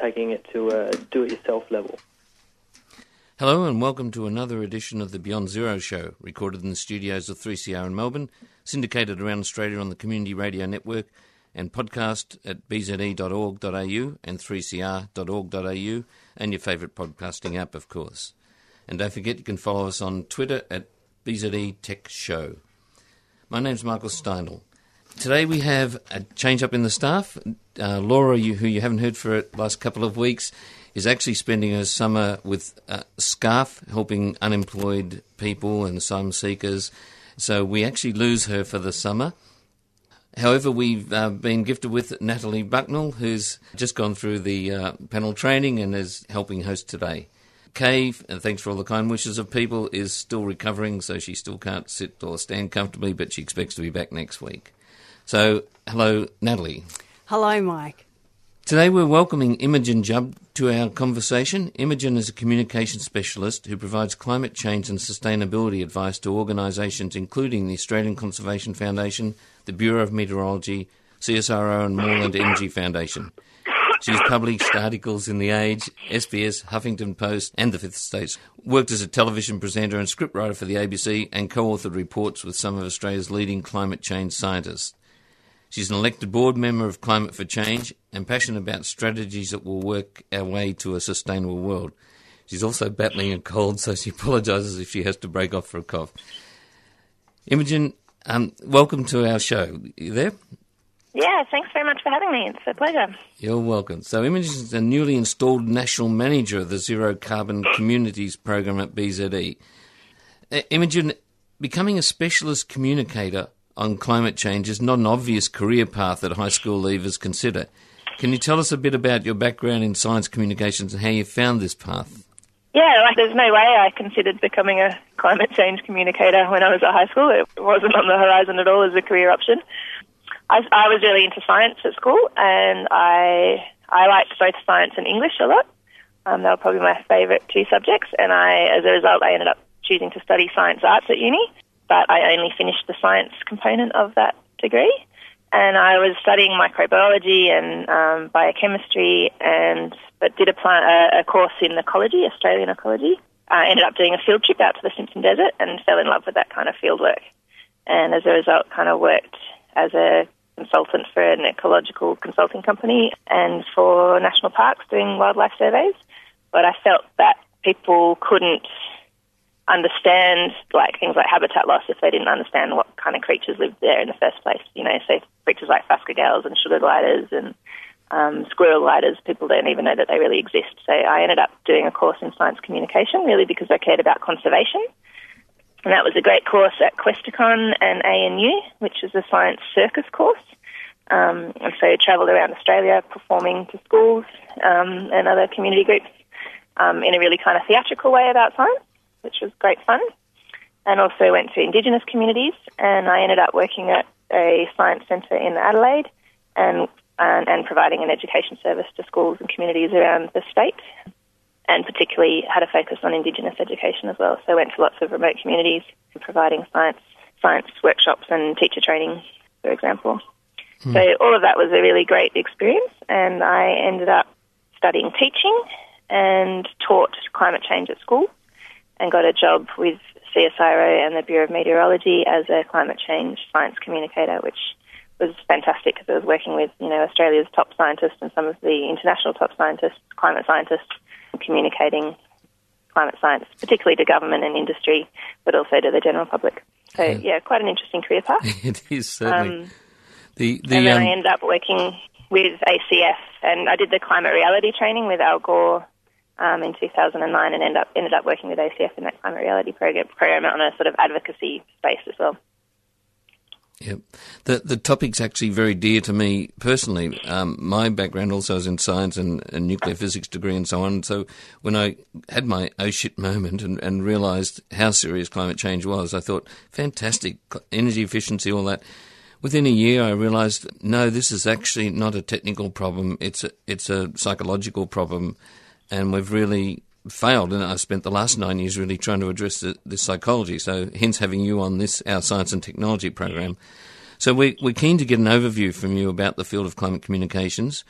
Taking it to a do it yourself level. Hello and welcome to another edition of the Beyond Zero Show, recorded in the studios of 3CR in Melbourne, syndicated around Australia on the Community Radio Network, and podcast at bze.org.au and 3cr.org.au, and your favourite podcasting app, of course. And don't forget you can follow us on Twitter at BZE Tech Show. My name's Michael Steinel. Today we have a change up in the staff. Uh, Laura, you, who you haven't heard for the last couple of weeks, is actually spending her summer with uh, SCARF, helping unemployed people and asylum seekers. So we actually lose her for the summer. However, we've uh, been gifted with Natalie Bucknell, who's just gone through the uh, panel training and is helping host today. Kay, thanks for all the kind wishes of people, is still recovering, so she still can't sit or stand comfortably, but she expects to be back next week. So, hello, Natalie. Hello, Mike. Today we're welcoming Imogen Jubb to our conversation. Imogen is a communication specialist who provides climate change and sustainability advice to organisations including the Australian Conservation Foundation, the Bureau of Meteorology, CSIRO and Moreland Energy Foundation. She's published articles in The Age, SBS, Huffington Post, and The Fifth Estate. Worked as a television presenter and scriptwriter for the ABC, and co authored reports with some of Australia's leading climate change scientists. She's an elected board member of Climate for Change and passionate about strategies that will work our way to a sustainable world. She's also battling a cold, so she apologises if she has to break off for a cough. Imogen, um, welcome to our show. Are You there? Yeah, thanks very much for having me. It's a pleasure. You're welcome. So, Imogen is a newly installed national manager of the Zero Carbon Communities program at BZE. Uh, Imogen, becoming a specialist communicator on climate change is not an obvious career path that high school leavers consider. Can you tell us a bit about your background in science communications and how you found this path? Yeah, like there's no way I considered becoming a climate change communicator when I was at high school. It wasn't on the horizon at all as a career option. I, I was really into science at school, and I I liked both science and English a lot. Um, they were probably my favourite two subjects, and I, as a result, I ended up choosing to study science arts at uni. But I only finished the science component of that degree, and I was studying microbiology and um, biochemistry, and but did a, plant, a, a course in ecology, Australian ecology. I ended up doing a field trip out to the Simpson Desert and fell in love with that kind of field work, and as a result, kind of worked as a consultant for an ecological consulting company and for national parks doing wildlife surveys. But I felt that people couldn't understand like things like habitat loss if they didn't understand what kind of creatures lived there in the first place. You know, so creatures like phascogales and sugar gliders and um, squirrel gliders, people don't even know that they really exist. So I ended up doing a course in science communication really because I cared about conservation. And that was a great course at Questacon and ANU, which is a science circus course. Um, and so I travelled around Australia performing to schools um, and other community groups um, in a really kind of theatrical way about science, which was great fun. And also went to Indigenous communities, and I ended up working at a science centre in Adelaide and, and, and providing an education service to schools and communities around the state and particularly had a focus on Indigenous education as well. So I went to lots of remote communities and providing science science workshops and teacher training, for example. Hmm. So all of that was a really great experience, and I ended up studying teaching and taught climate change at school, and got a job with CSIRO and the Bureau of Meteorology as a climate change science communicator, which was fantastic because I was working with you know Australia's top scientists and some of the international top scientists, climate scientists, communicating climate science, particularly to government and industry, but also to the general public. So yeah, yeah quite an interesting career path. it is certainly. Um, the, the, and then um, I ended up working with ACF, and I did the climate reality training with Al Gore um, in 2009, and ended up ended up working with ACF in that climate reality program, program on a sort of advocacy space as well. Yep. The the topic's actually very dear to me personally. Um, my background also is in science and nuclear physics degree and so on. So when I had my oh shit moment and, and realised how serious climate change was, I thought, fantastic, energy efficiency, all that. Within a year, I realised, no, this is actually not a technical problem. It's a, it's a psychological problem, and we've really failed, and I spent the last nine years really trying to address the, this psychology. So, hence having you on this our science and technology program. So, we, we're keen to get an overview from you about the field of climate communications.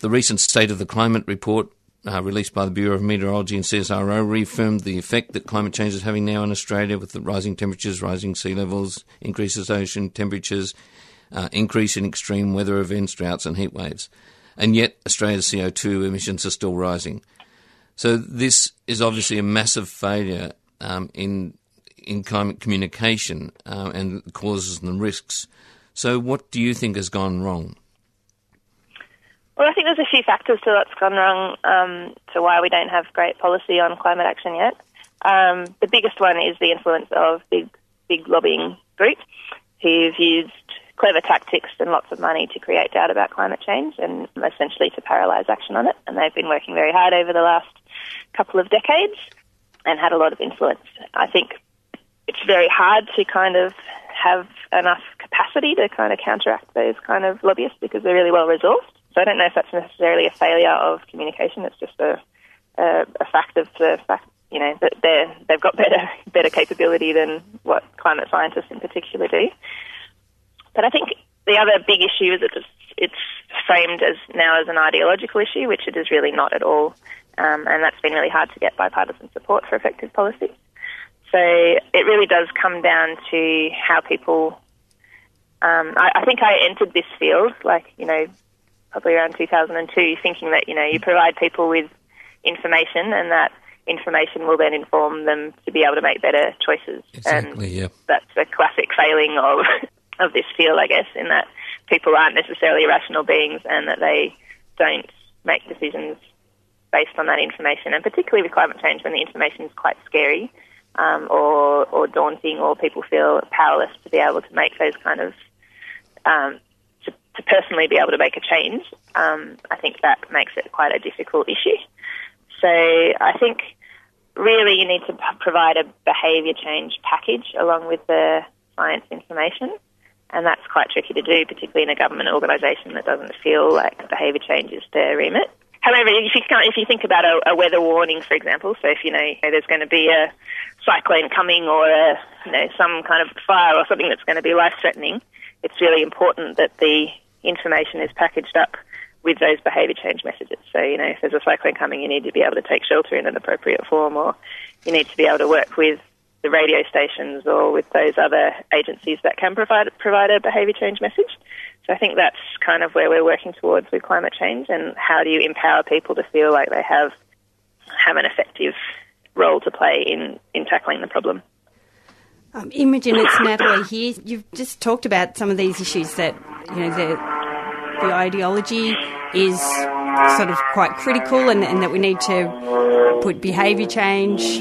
The recent State of the Climate report uh, released by the Bureau of Meteorology and CSIRO reaffirmed the effect that climate change is having now in Australia with the rising temperatures, rising sea levels, increases ocean temperatures, uh, increase in extreme weather events, droughts, and heat waves. And yet, Australia's CO2 emissions are still rising. So this is obviously a massive failure um, in in climate communication uh, and causes and the risks. So what do you think has gone wrong? Well, I think there's a few factors to what's gone wrong um, to why we don't have great policy on climate action yet. Um, the biggest one is the influence of big, big lobbying groups who've used clever tactics and lots of money to create doubt about climate change and essentially to paralyse action on it. And they've been working very hard over the last couple of decades and had a lot of influence. I think it's very hard to kind of have enough capacity to kind of counteract those kind of lobbyists because they're really well resourced. So I don't know if that's necessarily a failure of communication. It's just a, a, a fact of the fact, you know, that they're, they've got better better capability than what climate scientists in particular do. But I think the other big issue is that it's, it's framed as now as an ideological issue, which it is really not at all. Um, and that's been really hard to get bipartisan support for effective policy. So it really does come down to how people. Um, I, I think I entered this field, like you know, probably around 2002, thinking that you know you provide people with information, and that information will then inform them to be able to make better choices. Exactly. And yeah. That's a classic failing of of this field, I guess, in that people aren't necessarily rational beings, and that they don't make decisions based on that information, and particularly with climate change when the information is quite scary um, or, or daunting, or people feel powerless to be able to make those kind of um, to, to, personally be able to make a change. Um, I think that makes it quite a difficult issue. So I think really you need to provide a behaviour change package along with the science information. And that's quite tricky to do, particularly in a government organisation that doesn't feel like behaviour change is their remit. However, if you if you think about a, a, weather warning, for example, so if you know there's going to be a cyclone coming or a, you know some kind of fire or something that's going to be life threatening, it's really important that the information is packaged up with those behaviour change messages. So you know if there's a cyclone coming, you need to be able to take shelter in an appropriate form, or you need to be able to work with the radio stations or with those other agencies that can provide provide a behaviour change message. So I think that's kind of where we're working towards with climate change and how do you empower people to feel like they have have an effective role to play in, in tackling the problem. Um, Imogen, it's Natalie here. You've just talked about some of these issues that, you know, the, the ideology is sort of quite critical and, and that we need to put behaviour change,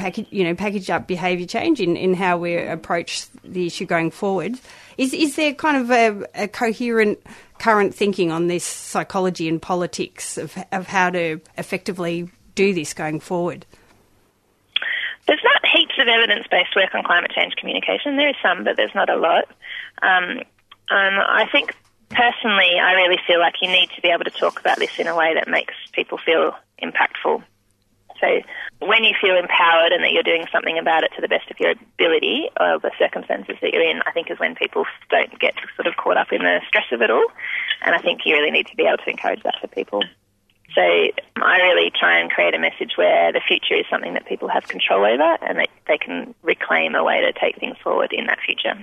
package, you know, package up behaviour change in, in how we approach the issue going forward. Is is there kind of a, a coherent current thinking on this psychology and politics of of how to effectively do this going forward? There's not heaps of evidence-based work on climate change communication. There is some, but there's not a lot. Um, um, I think personally, I really feel like you need to be able to talk about this in a way that makes people feel impactful. So when you feel empowered and that you're doing something about it to the best of your ability or the circumstances that you're in, I think is when people don't get sort of caught up in the stress of it all. And I think you really need to be able to encourage that for people. So I really try and create a message where the future is something that people have control over and that they can reclaim a way to take things forward in that future.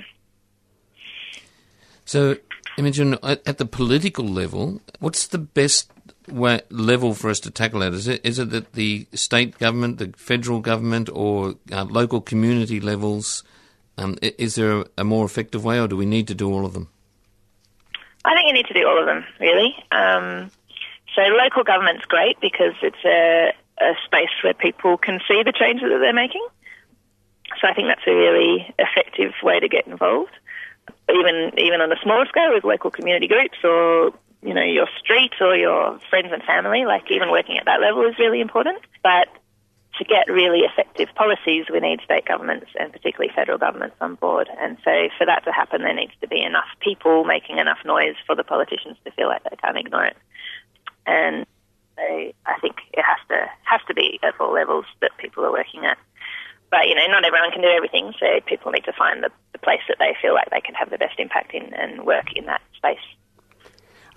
So, Imogen, at the political level, what's the best way, level for us to tackle that? Is it is it that the state government, the federal government, or uh, local community levels? Um, is there a, a, more effective way, or do we need to do all of them? I think you need to do all of them, really. Um, so local government's great because it's a, a space where people can see the changes that they're making. So I think that's a really effective way to get involved. even even on a smaller scale with local community groups or you know your street or your friends and family. Like even working at that level is really important. But to get really effective policies, we need state governments and particularly federal governments on board. And so for that to happen, there needs to be enough people making enough noise for the politicians to feel like they can't ignore it. And so I think it has to has to be at all levels that people are working at. But you know, not everyone can do everything, so people need to find the, the place that they feel like they can have the best impact in and work in that space.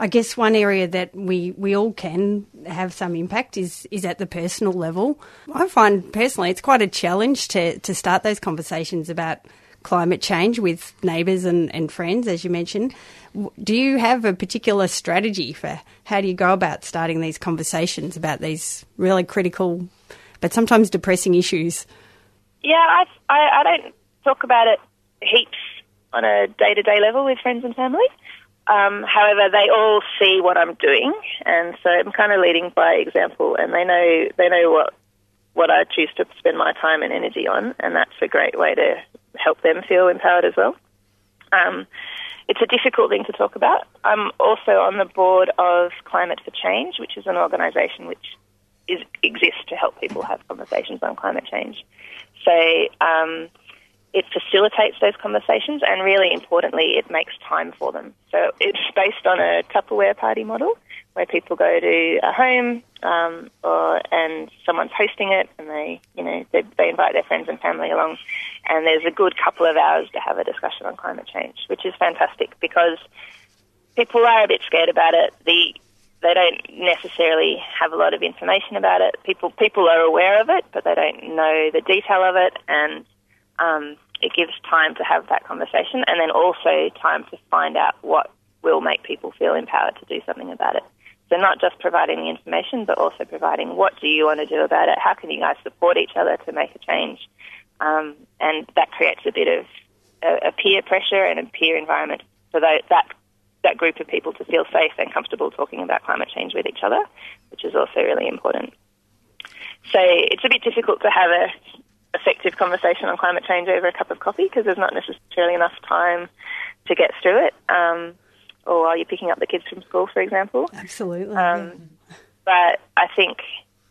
I guess one area that we, we all can have some impact is, is at the personal level. I find personally it's quite a challenge to, to start those conversations about climate change with neighbours and, and friends, as you mentioned. Do you have a particular strategy for how do you go about starting these conversations about these really critical but sometimes depressing issues? Yeah, I, I, I don't talk about it heaps on a day to day level with friends and family. Um, however, they all see what I'm doing, and so I'm kind of leading by example, and they know they know what what I choose to spend my time and energy on, and that's a great way to help them feel empowered as well. Um, it's a difficult thing to talk about. I'm also on the board of Climate for Change, which is an organisation which is, exists to help people have conversations on climate change. So um, it facilitates those conversations, and really importantly, it makes time for them. So it's based on a Tupperware party model, where people go to a home um, or and someone's hosting it, and they you know they, they invite their friends and family along, and there's a good couple of hours to have a discussion on climate change, which is fantastic because people are a bit scared about it. The they don't necessarily have a lot of information about it. People people are aware of it, but they don't know the detail of it, and um, it gives time to have that conversation, and then also time to find out what will make people feel empowered to do something about it. So not just providing the information, but also providing what do you want to do about it? How can you guys support each other to make a change? Um, and that creates a bit of a, a peer pressure and a peer environment for that that group of people to feel safe and comfortable talking about climate change with each other, which is also really important. So it's a bit difficult to have a effective conversation on climate change over a cup of coffee because there's not necessarily enough time to get through it. Um, or while you're picking up the kids from school, for example. Absolutely. Um, but I think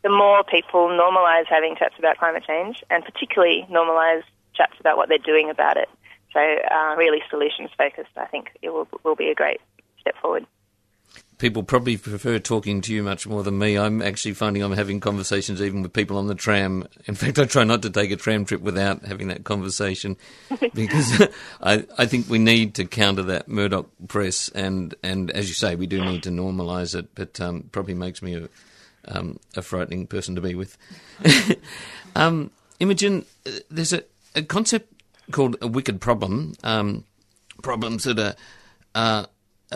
the more people normalise having chats about climate change, and particularly normalise chats about what they're doing about it, so uh, really solutions focused, I think it will, will be a great step forward. People probably prefer talking to you much more than me. I'm actually finding I'm having conversations even with people on the tram. In fact, I try not to take a tram trip without having that conversation because I, I think we need to counter that Murdoch press. And, and as you say, we do need to normalise it, but um, probably makes me a, um, a frightening person to be with. um, Imogen, there's a, a concept called a wicked problem. Um, problems that are, uh, are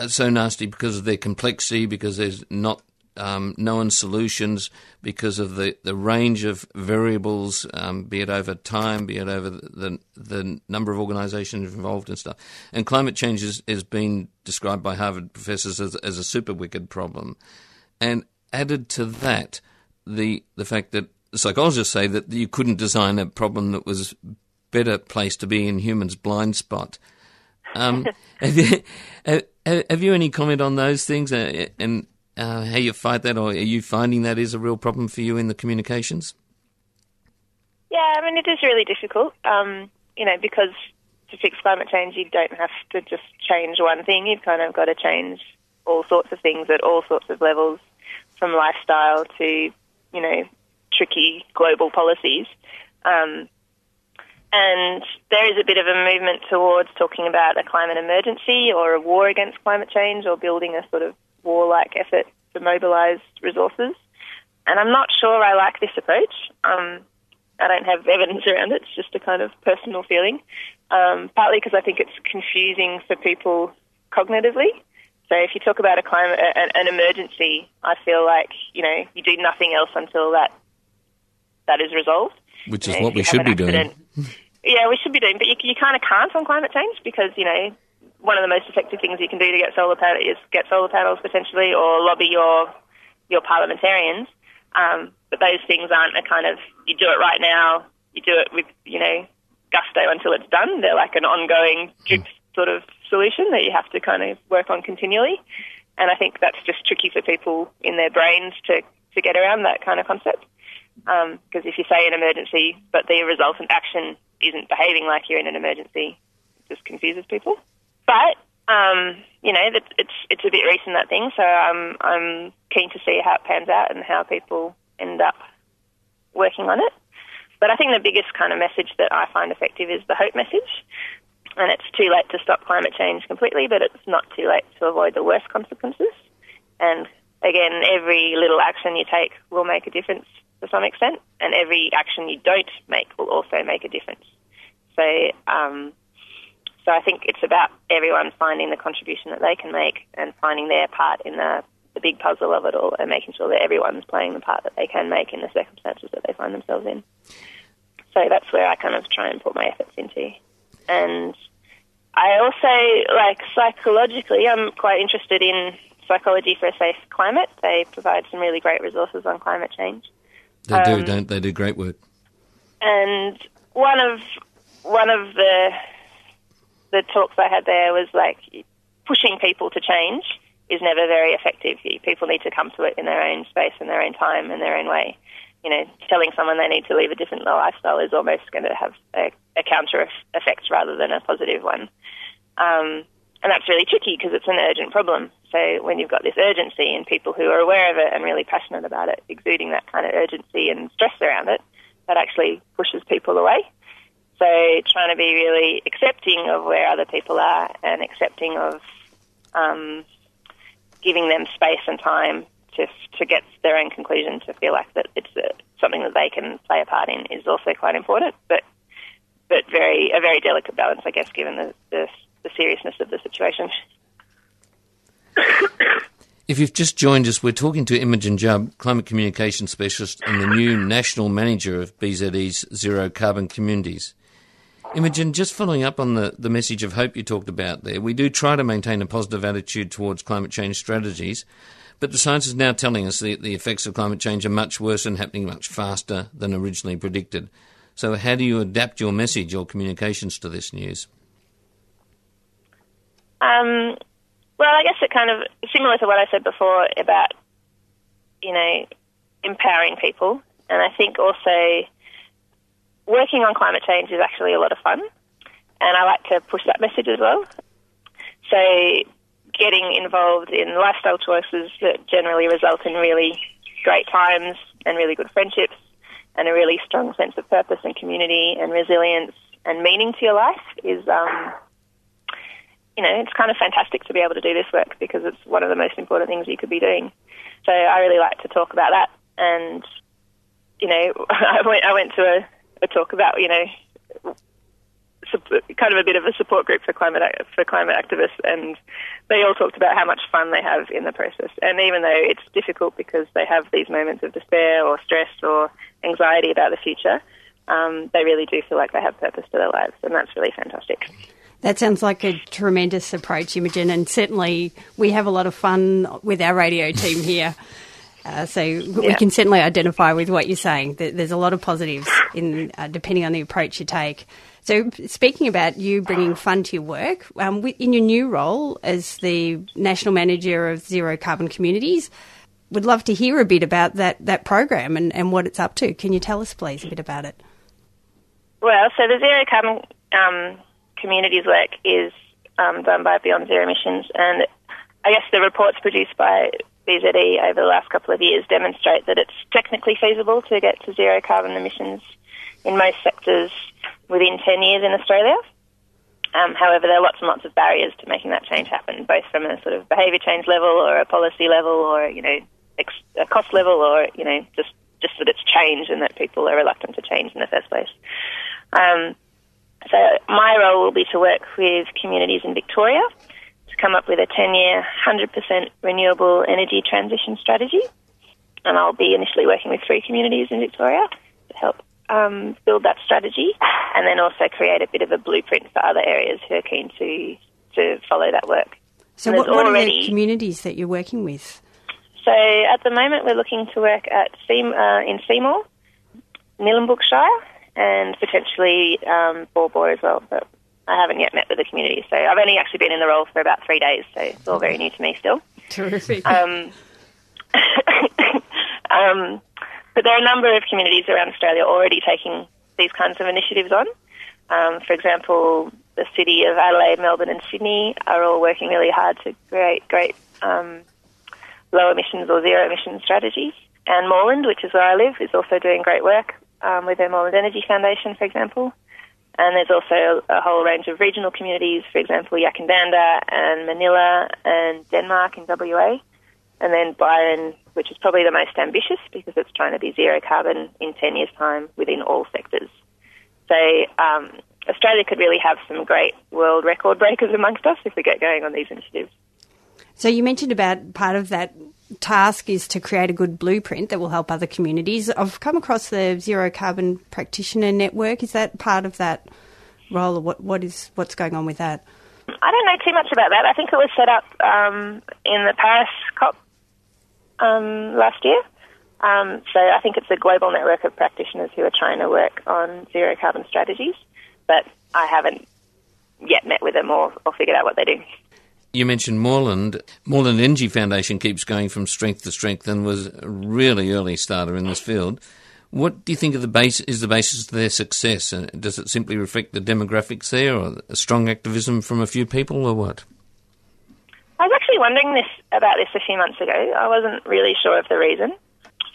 so nasty because of their complexity, because there's not um, known solutions, because of the, the range of variables, um, be it over time, be it over the, the number of organisations involved and stuff. And climate change is, is been described by Harvard professors as, as a super wicked problem. And added to that, the the fact that psychologists say that you couldn't design a problem that was better placed to be in humans' blind spot. Um, have, you, have, you any comment on those things uh, and uh, how you fight that, or are you finding that is a real problem for you in the communications? Yeah, I mean it is really difficult. Um, you know, because to fix climate change, you don't have to just change one thing. You've kind of got to change all sorts of things at all sorts of levels, from lifestyle to you know tricky global policies. Um, and there is a bit of a movement towards talking about a climate emergency or a war against climate change or building a sort of warlike effort to mobilise resources. And I'm not sure I like this approach. Um, I don't have evidence around it. It's just a kind of personal feeling. Um, partly because I think it's confusing for people cognitively. So if you talk about a climate, an, an emergency, I feel like you know you do nothing else until that that is resolved. Which is you know, what we should be doing. Yeah, we should be doing, but you, you kind of can't on climate change because you know one of the most effective things you can do to get solar panels is get solar panels potentially, or lobby your your parliamentarians. Um, but those things aren't a kind of you do it right now, you do it with you know gusto until it's done. They're like an ongoing drip sort of solution that you have to kind of work on continually. And I think that's just tricky for people in their brains to, to get around that kind of concept. Because um, if you say an emergency, but the resultant action isn't behaving like you're in an emergency, it just confuses people. But um, you know, it's it's a bit recent that thing, so I'm I'm keen to see how it pans out and how people end up working on it. But I think the biggest kind of message that I find effective is the hope message. And it's too late to stop climate change completely, but it's not too late to avoid the worst consequences. And again, every little action you take will make a difference to some extent, and every action you don't make will also make a difference. So, um, so I think it's about everyone finding the contribution that they can make and finding their part in the, the big puzzle of it all, and making sure that everyone's playing the part that they can make in the circumstances that they find themselves in. So that's where I kind of try and put my efforts into. And I also, like, psychologically, I'm quite interested in Psychology for a Safe Climate. They provide some really great resources on climate change. They um, do, don't they? Do great work. And one of one of the the talks I had there was like pushing people to change is never very effective. People need to come to it in their own space, in their own time, in their own way you know, telling someone they need to live a different lifestyle is almost going to have a, a counter effect rather than a positive one. Um, and that's really tricky because it's an urgent problem. So when you've got this urgency and people who are aware of it and really passionate about it, exuding that kind of urgency and stress around it, that actually pushes people away. So trying to be really accepting of where other people are and accepting of um, giving them space and time to to get their own conclusion to feel like that it's a, something that they can play a part in is also quite important, but but very a very delicate balance, I guess, given the the, the seriousness of the situation. If you've just joined us, we're talking to Imogen Jubb, Climate Communication Specialist and the new National Manager of BZE's Zero Carbon Communities. Imogen, just following up on the, the message of hope you talked about there, we do try to maintain a positive attitude towards climate change strategies, but the science is now telling us that the effects of climate change are much worse and happening much faster than originally predicted. So, how do you adapt your message or communications to this news? Um, well, I guess it kind of similar to what I said before about you know empowering people, and I think also working on climate change is actually a lot of fun, and I like to push that message as well. So getting involved in lifestyle choices that generally result in really great times and really good friendships and a really strong sense of purpose and community and resilience and meaning to your life is, um, you know, it's kind of fantastic to be able to do this work because it's one of the most important things you could be doing. So I really like to talk about that. And, you know, I went, I went to a, a talk about, you know, kind of a bit of a support group for climate for climate activists, and they all talked about how much fun they have in the process. And even though it's difficult because they have these moments of despair or stress or anxiety about the future, um, they really do feel like they have purpose to their lives, and that's really fantastic. That sounds like a tremendous approach, Imogen, and certainly we have a lot of fun with our radio team here. Uh, so yeah. we can certainly identify with what you're saying. There's a lot of positives in uh, depending on the approach you take. So, speaking about you bringing fun to your work, um, in your new role as the National Manager of Zero Carbon Communities, would love to hear a bit about that, that program and, and what it's up to. Can you tell us, please, a bit about it? Well, so the Zero Carbon um, Communities work is um, done by Beyond Zero Emissions, and I guess the reports produced by BZE over the last couple of years demonstrate that it's technically feasible to get to zero carbon emissions in most sectors within 10 years in Australia. Um, however, there are lots and lots of barriers to making that change happen, both from a sort of behaviour change level or a policy level or, you know, ex- a cost level or, you know, just, just that it's change and that people are reluctant to change in the first place. Um, so my role will be to work with communities in Victoria to come up with a 10-year, 100% renewable energy transition strategy. And I'll be initially working with three communities in Victoria to help um, build that strategy, and then also create a bit of a blueprint for other areas who are keen to to follow that work. So, what, what already, are the communities that you're working with? So, at the moment, we're looking to work at Seam, uh, in Seymour, Shire, and potentially um, as well. But I haven't yet met with the community. So I've only actually been in the role for about three days, so it's all very new to me still. Terrific. Um, um, but there are a number of communities around Australia already taking these kinds of initiatives on. Um, for example, the city of Adelaide, Melbourne, and Sydney are all working really hard to create great um, low emissions or zero emission strategies. And Moreland, which is where I live, is also doing great work um, with their Moreland Energy Foundation, for example. And there's also a, whole range of regional communities, for example, Yackandandah and Manila and Denmark in WA. And then Byron, which is probably the most ambitious because it's trying to be zero carbon in 10 years' time within all sectors. So um, Australia could really have some great world record breakers amongst us if we get going on these initiatives. So you mentioned about part of that task is to create a good blueprint that will help other communities. I've come across the Zero Carbon Practitioner Network. Is that part of that role, what, what is what's going on with that? I don't know too much about that. I think it was set up um, in the Paris COP um, last year. Um, so I think it's a global network of practitioners who are trying to work on zero carbon strategies, but I haven't yet met with them or, or figured out what they do. You mentioned Moreland. Moreland Energy Foundation keeps going from strength to strength and was a really early starter in this field. What do you think of the base is the basis of their success? Does it simply reflect the demographics there, or strong activism from a few people, or what? I was actually wondering this about this a few months ago. I wasn't really sure of the reason.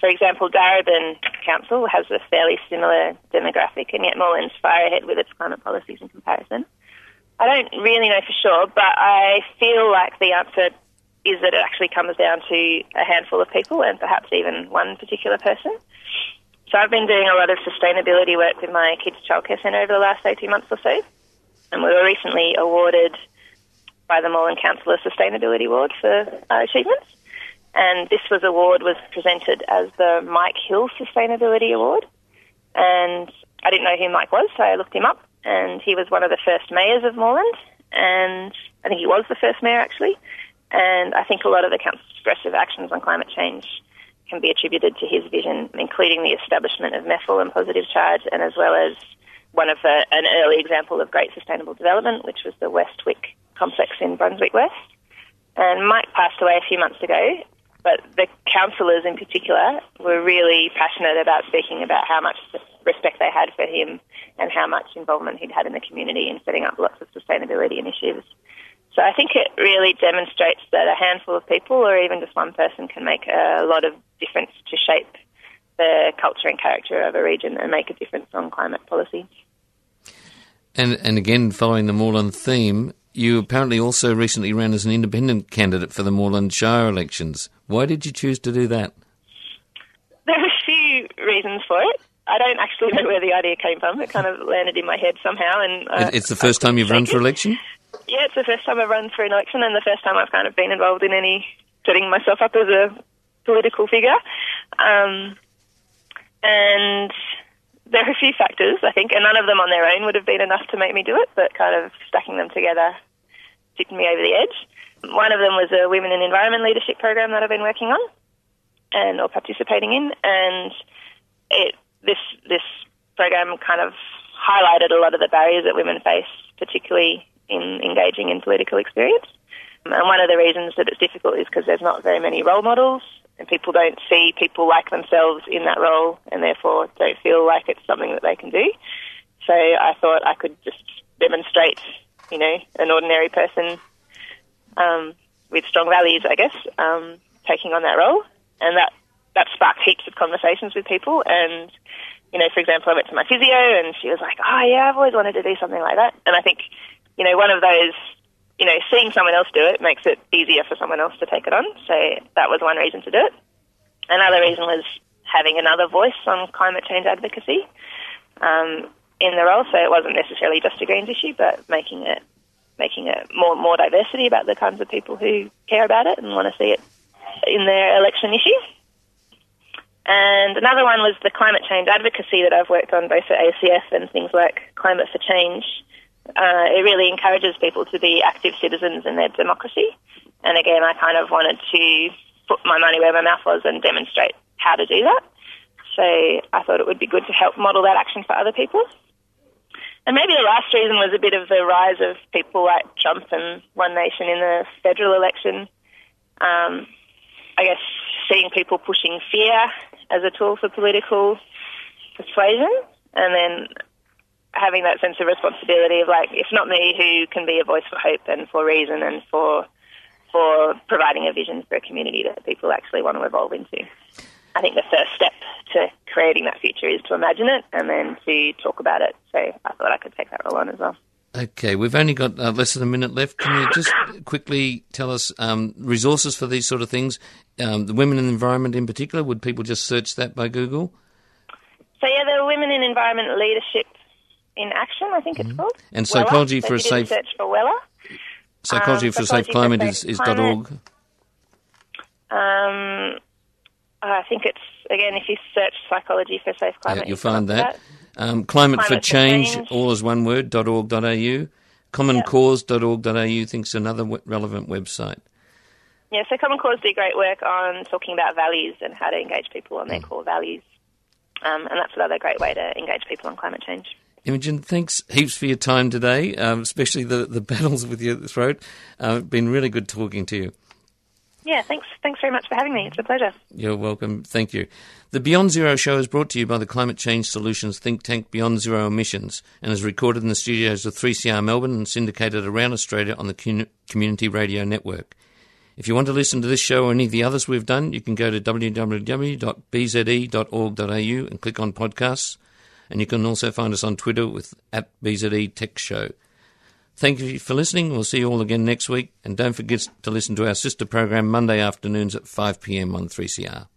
For example, Darebin Council has a fairly similar demographic, and yet Moreland's far ahead with its climate policies in comparison. I don't really know for sure, but I feel like the answer is that it actually comes down to a handful of people and perhaps even one particular person. So I've been doing a lot of sustainability work with my kids' childcare centre over the last 18 months or so, and we were recently awarded by the Moreland Council a Sustainability Award for our achievements. And this was award was presented as the Mike Hill Sustainability Award. And I didn't know who Mike was, so I looked him up and he was one of the first mayors of Moreland, and I think he was the first mayor actually. And I think a lot of the council's progressive actions on climate change can be attributed to his vision, including the establishment of MEFL and positive charge, and as well as one of the, an early example of great sustainable development, which was the Westwyck complex in Brunswick West. And Mike passed away a few months ago, but the councillors in particular were really passionate about speaking about how much respect they had for him and how much involvement he'd had in the community in setting up lots of sustainability initiatives. So I think it really demonstrates that a handful of people or even just one person can make a lot of difference to shape the culture and character of a region and make a difference on climate policy. And and again, following the Moreland theme, you apparently also recently ran as an independent candidate for the Moreland Shire elections. Why did you choose to do that? There are a few reasons for it. I don't actually know where the idea came from. It kind of landed in my head somehow, and uh, it's the first time you've run for election. Yeah, it's the first time I've run for an election, and the first time I've kind of been involved in any setting myself up as a political figure. Um, and there are a few factors, I think, and none of them on their own would have been enough to make me do it, but kind of stacking them together tipped me over the edge. One of them was a Women in Environment Leadership program that I've been working on and or participating in, and it this this program kind of highlighted a lot of the barriers that women face, particularly in engaging in political experience. And one of the reasons that it's difficult is because there's not very many role models, and people don't see people like themselves in that role, and therefore don't feel like it's something that they can do. So I thought I could just demonstrate, you know, an ordinary person um, with strong values, I guess, um, taking on that role, and that that sparked heaps of conversations with people. And you know, for example, I went to my physio, and she was like, "Oh yeah, I've always wanted to do something like that." And I think, you know, one of those, you know, seeing someone else do it makes it easier for someone else to take it on. So that was one reason to do it. Another reason was having another voice on climate change advocacy um, in the role. So it wasn't necessarily just a Greens issue, but making it making it more more diversity about the kinds of people who care about it and want to see it in their election issue. And another one was the climate change advocacy that I've worked on both at ACF and things like Climate for Change. Uh, it really encourages people to be active citizens in their democracy. And again, I kind of wanted to put my money where my mouth was and demonstrate how to do that. So I thought it would be good to help model that action for other people. And maybe the last reason was a bit of the rise of people like Trump and One Nation in the federal election. Um, I guess seeing people pushing fear as a tool for political persuasion, and then having that sense of responsibility of like, if not me who can be a voice for hope and for reason and for for providing a vision for a community that people actually want to evolve into. I think the first step to creating that future is to imagine it and then to talk about it. So I thought I could take that role on as well. Okay, we've only got uh, less than a minute left. Can you just quickly tell us um, resources for these sort of things? Um, the women in the environment in particular, would people just search that by Google? So yeah, the Women in Environment Leadership in Action, I think it's called. And Psychology Wella. for a So you Safe Search for Wella. Psychology Um, for a Psychology Safe Climate for is, is Climate. .org. Um, I think it's again if you search psychology for safe climate, Yeah, you'll find with that. Um, Climate, for Climate for Change, Change. all is one word, .org.au. Commoncause.org.au thinks another w- relevant website. Yeah, so Common Cause do great work on talking about values and how to engage people on Mm. their core values, um, and that's another great way to engage people on climate change. Imogen, thanks heaps for your time today, um, especially the, the battles with your throat. Uh, been really good talking to you. Yeah, thanks. Thanks very much for having me. It's a pleasure. You're welcome. Thank you. The Beyond Zero show is brought to you by the Climate Change Solutions think tank Beyond Zero Emissions and is recorded in the studios of 3CR Melbourne and syndicated around Australia on the Community Radio Network. If you want to listen to this show or any of the others we've done, you can go to www.bze.org.au and click on podcasts. And you can also find us on Twitter with at BZE Tech Show. Thank you for listening. We'll see you all again next week. And don't forget to listen to our sister program Monday afternoons at 5 p.m. on 3CR.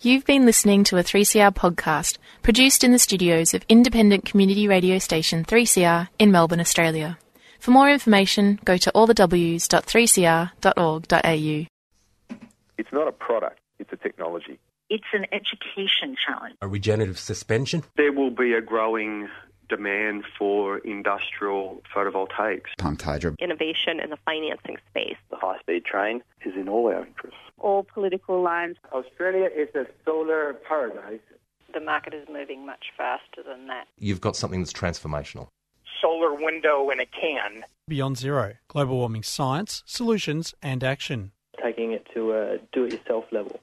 You've been listening to a 3CR podcast produced in the studios of independent community radio station 3CR in Melbourne, Australia. For more information, go to allthews.3cr.org.au. It's not a product, it's a technology. It's an education challenge. A regenerative suspension. There will be a growing demand for industrial photovoltaics. Pumped hydro. Innovation in the financing space. The high speed train is in all our interests. All political lines. Australia is a solar paradise. The market is moving much faster than that. You've got something that's transformational. Solar window in a can. Beyond Zero Global Warming Science, Solutions and Action. Taking it to a do it yourself level.